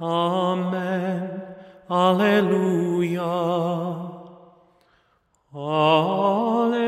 Amen. Alleluia. Alleluia.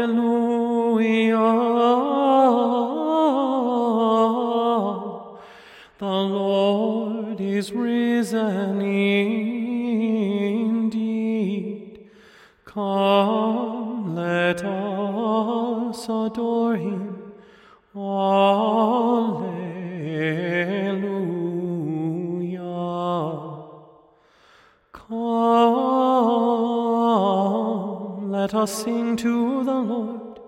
Us sing to the Lord.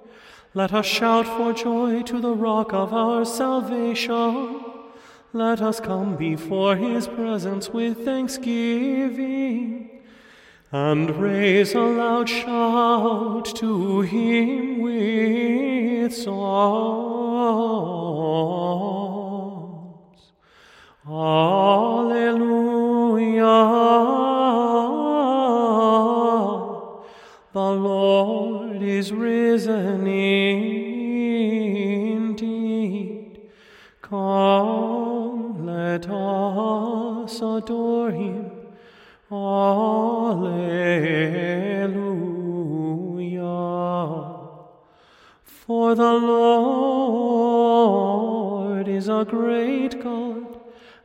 Let us shout for joy to the rock of our salvation. Let us come before his presence with thanksgiving and raise a loud shout to him with psalms. Alleluia. Is risen indeed. Come, let us adore him. Alleluia. For the Lord is a great God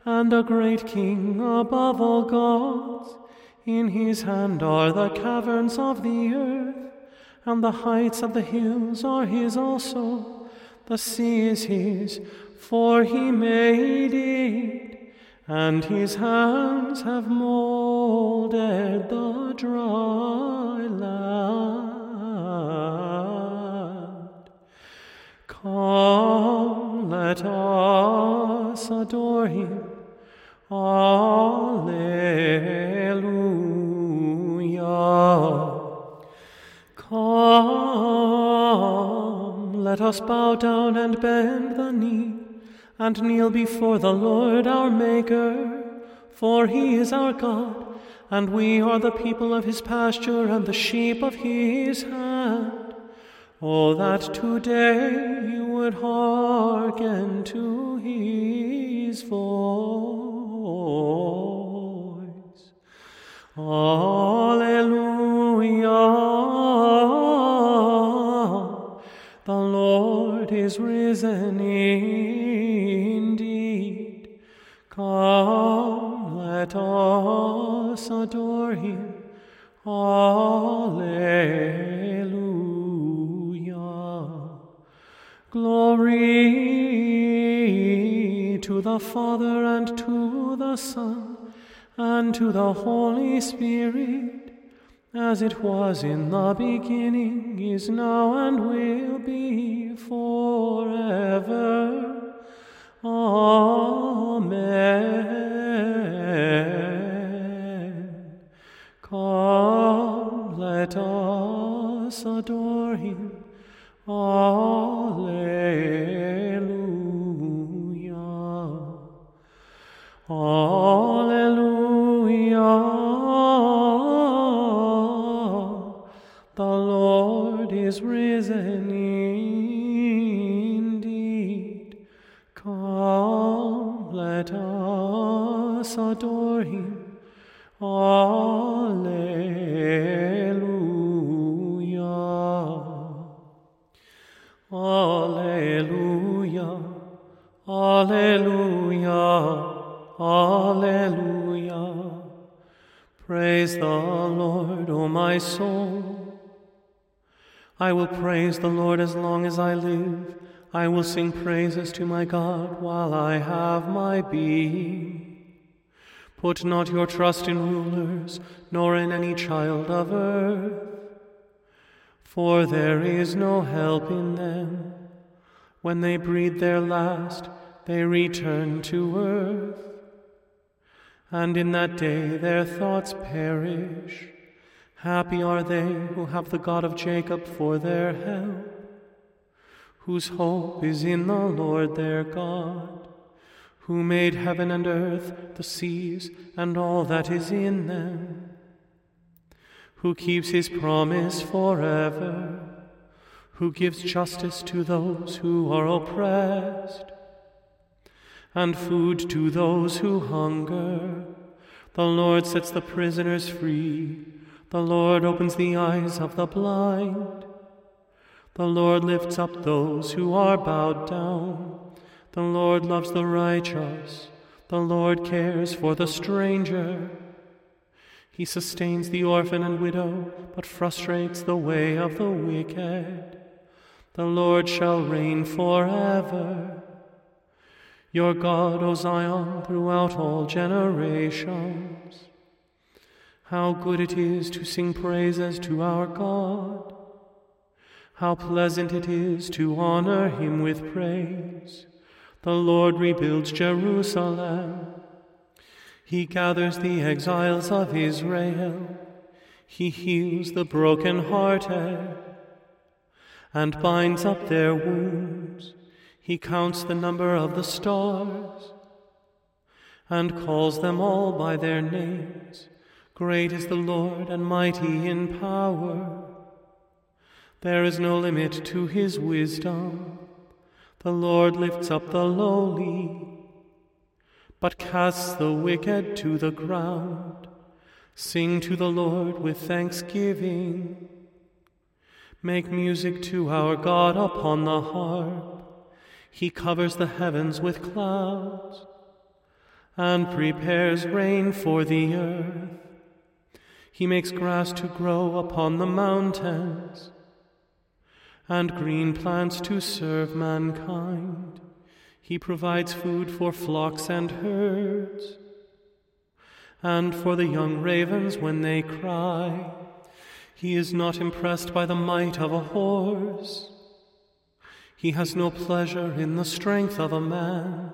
and a great King above all gods. In his hand are the caverns of the earth, and the heights of the hills are his also. The sea is his, for he made it, and his hands have molded the dry land. Come, let us adore him. Us bow down and bend the knee and kneel before the Lord our Maker, for he is our God, and we are the people of his pasture and the sheep of his hand. Oh, that today you would hearken to his voice. Alleluia. Father and to the Son and to the Holy Spirit, as it was in the beginning, is now, and will be forever. Amen. Come, let us adore him. Alleluia. Alleluia. The Lord is risen indeed. Come, let us adore him. Alleluia. Alleluia. Alleluia. Alleluia. Praise the Lord, O my soul. I will praise the Lord as long as I live. I will sing praises to my God while I have my being. Put not your trust in rulers, nor in any child of earth, for there is no help in them. When they breathe their last, they return to earth. And in that day their thoughts perish. Happy are they who have the God of Jacob for their help, whose hope is in the Lord their God, who made heaven and earth, the seas, and all that is in them, who keeps his promise forever, who gives justice to those who are oppressed and food to those who hunger. The Lord sets the prisoners free. The Lord opens the eyes of the blind. The Lord lifts up those who are bowed down. The Lord loves the righteous. The Lord cares for the stranger. He sustains the orphan and widow, but frustrates the way of the wicked. The Lord shall reign forever. Your God, O Zion, throughout all generations. How good it is to sing praises to our God. How pleasant it is to honor him with praise. The Lord rebuilds Jerusalem. He gathers the exiles of Israel. He heals the broken-hearted and binds up their wounds. He counts the number of the stars and calls them all by their names. Great is the Lord and mighty in power. There is no limit to his wisdom. The Lord lifts up the lowly, but casts the wicked to the ground. Sing to the Lord with thanksgiving. Make music to our God upon the harp. He covers the heavens with clouds and prepares rain for the earth. He makes grass to grow upon the mountains and green plants to serve mankind. He provides food for flocks and herds and for the young ravens when they cry. He is not impressed by the might of a horse he has no pleasure in the strength of a man,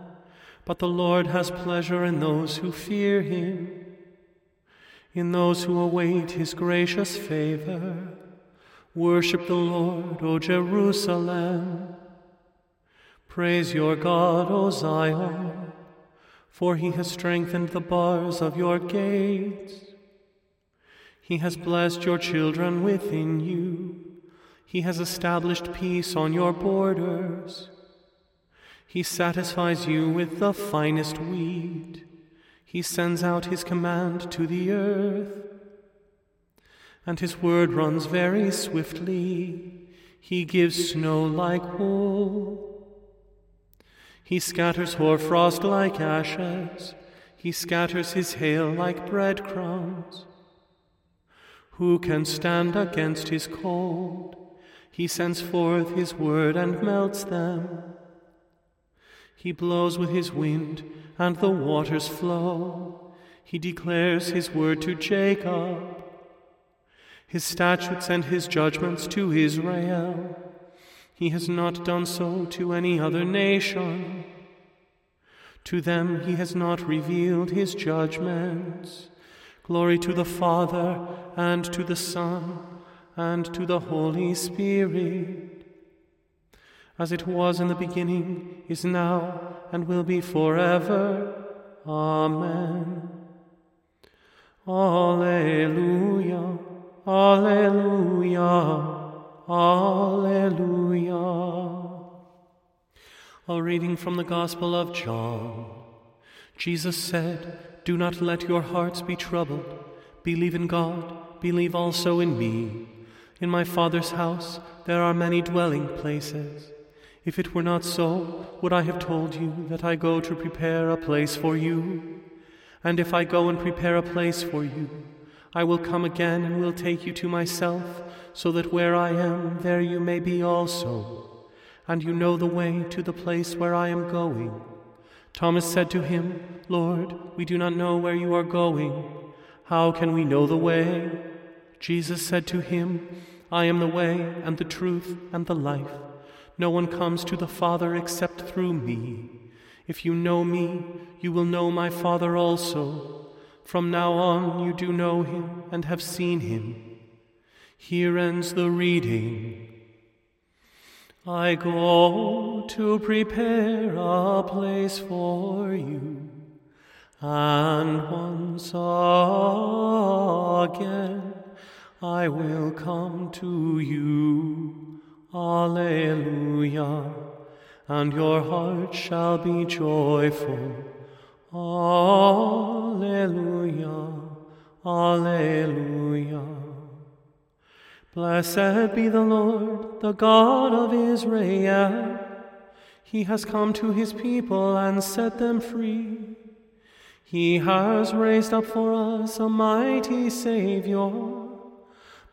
but the Lord has pleasure in those who fear him, in those who await his gracious favor. Worship the Lord, O Jerusalem. Praise your God, O Zion, for he has strengthened the bars of your gates. He has blessed your children within you. He has established peace on your borders. He satisfies you with the finest wheat. He sends out his command to the earth. And his word runs very swiftly. He gives snow like wool. He scatters hoarfrost like ashes. He scatters his hail like breadcrumbs. Who can stand against his cold? He sends forth his word and melts them. He blows with his wind, and the waters flow. He declares his word to Jacob, his statutes and his judgments to Israel. He has not done so to any other nation. To them he has not revealed his judgments. Glory to the Father, and to the Son, and to the Holy Spirit, as it was in the beginning, is now, and will be forever. Amen. Alleluia, Alleluia, Alleluia. A reading from the Gospel of John. Jesus said, Do not let your hearts be troubled. Believe in God, believe also in me. In my Father's house there are many dwelling places. If it were not so, would I have told you that I go to prepare a place for you? And if I go and prepare a place for you, I will come again and will take you to myself, so that where I am, there you may be also. And you know the way to the place where I am going. Thomas said to him, Lord, we do not know where you are going. How can we know the way? Jesus said to him, I am the way and the truth and the life. No one comes to the Father except through me. If you know me, you will know my Father also. From now on you do know him and have seen him. Here ends the reading. I go to prepare a place for you, and once again I will come to you. Alleluia. And your heart shall be joyful. Alleluia. Alleluia. Blessed be the Lord, the God of Israel. He has come to his people and set them free. He has raised up for us a mighty Savior,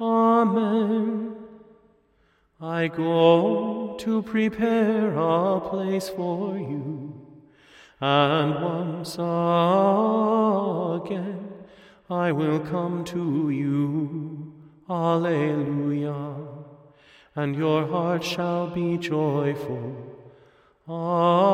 Amen. I go to prepare a place for you, and once again I will come to you. Alleluia. And your heart shall be joyful. Alleluia.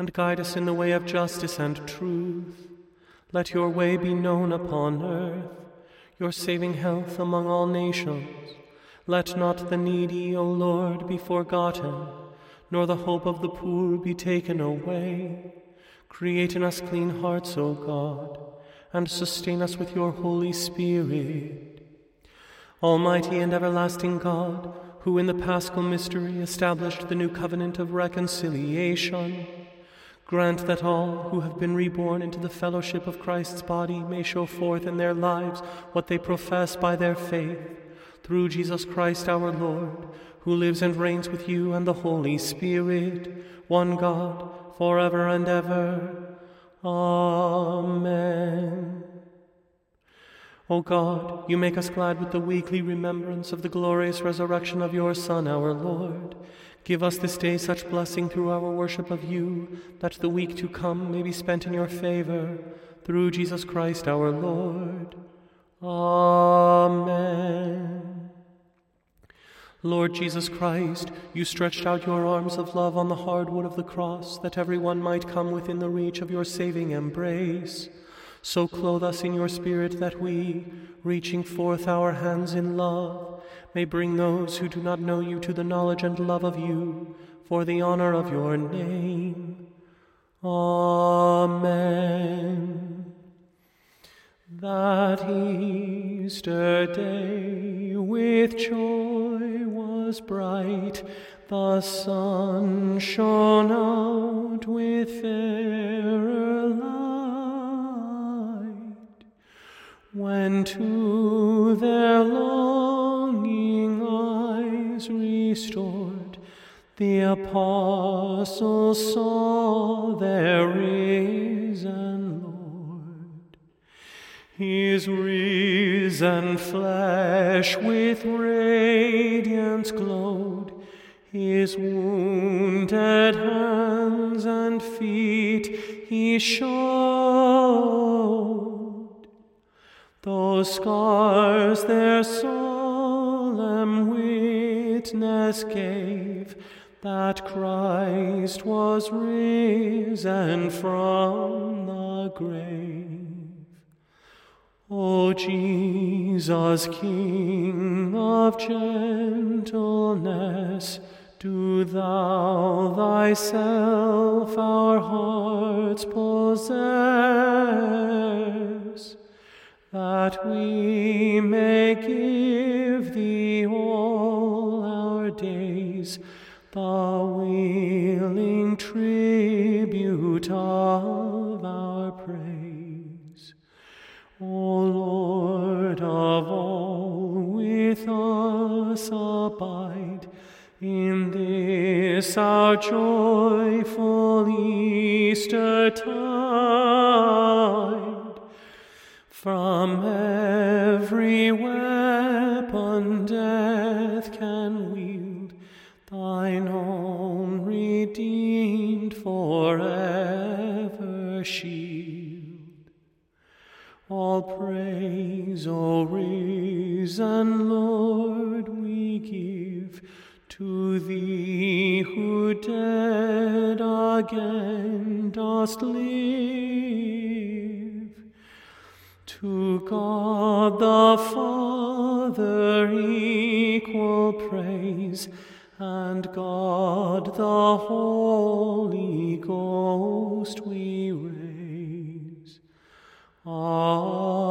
and guide us in the way of justice and truth. Let your way be known upon earth, your saving health among all nations. Let not the needy, O Lord, be forgotten, nor the hope of the poor be taken away. Create in us clean hearts, O God, and sustain us with your Holy Spirit. Almighty and everlasting God, who in the paschal mystery established the new covenant of reconciliation, grant that all who have been reborn into the fellowship of Christ's body may show forth in their lives what they profess by their faith, through Jesus Christ our Lord, who lives and reigns with you and the Holy Spirit, one God, forever and ever. Amen. O God, you make us glad with the weekly remembrance of the glorious resurrection of your Son, our Lord. Give us this day such blessing through our worship of you, that the week to come may be spent in your favor, through Jesus Christ our Lord. Amen. Lord Jesus Christ, you stretched out your arms of love on the hard wood of the cross, that every one might come within the reach of your saving embrace. So clothe us in your Spirit that we, reaching forth our hands in love, may bring those who do not know you to the knowledge and love of you, for the honor of your name. Amen. That Easter day with joy was bright, the sun shone out with fairer When to their longing eyes restored, the apostles saw their risen Lord. His risen flesh with radiance glowed, his wounded hands and feet he showed. Those scars their solemn witness gave that Christ was risen from the grave. O Jesus, King of gentleness, do thou thyself our hearts possess, that we may give thee all our days the willing tribute of our praise. O Lord of all, with us abide in this our joyful Easter tide. From every weapon death can wield, thine own redeemed forever shield. All praise, O risen Lord, we give to thee who dead again dost live. To God the Father equal praise, and God the Holy Ghost we raise. Amen.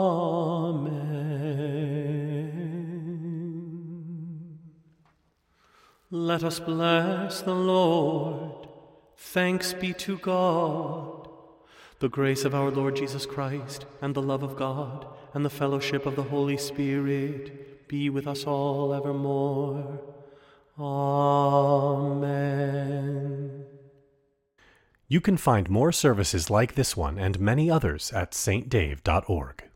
Let us bless the Lord. Thanks be to God. The grace of our Lord Jesus Christ, and the love of God, and the fellowship of the Holy Spirit be with us all evermore. Amen. You can find more services like this one and many others at saintdave.org.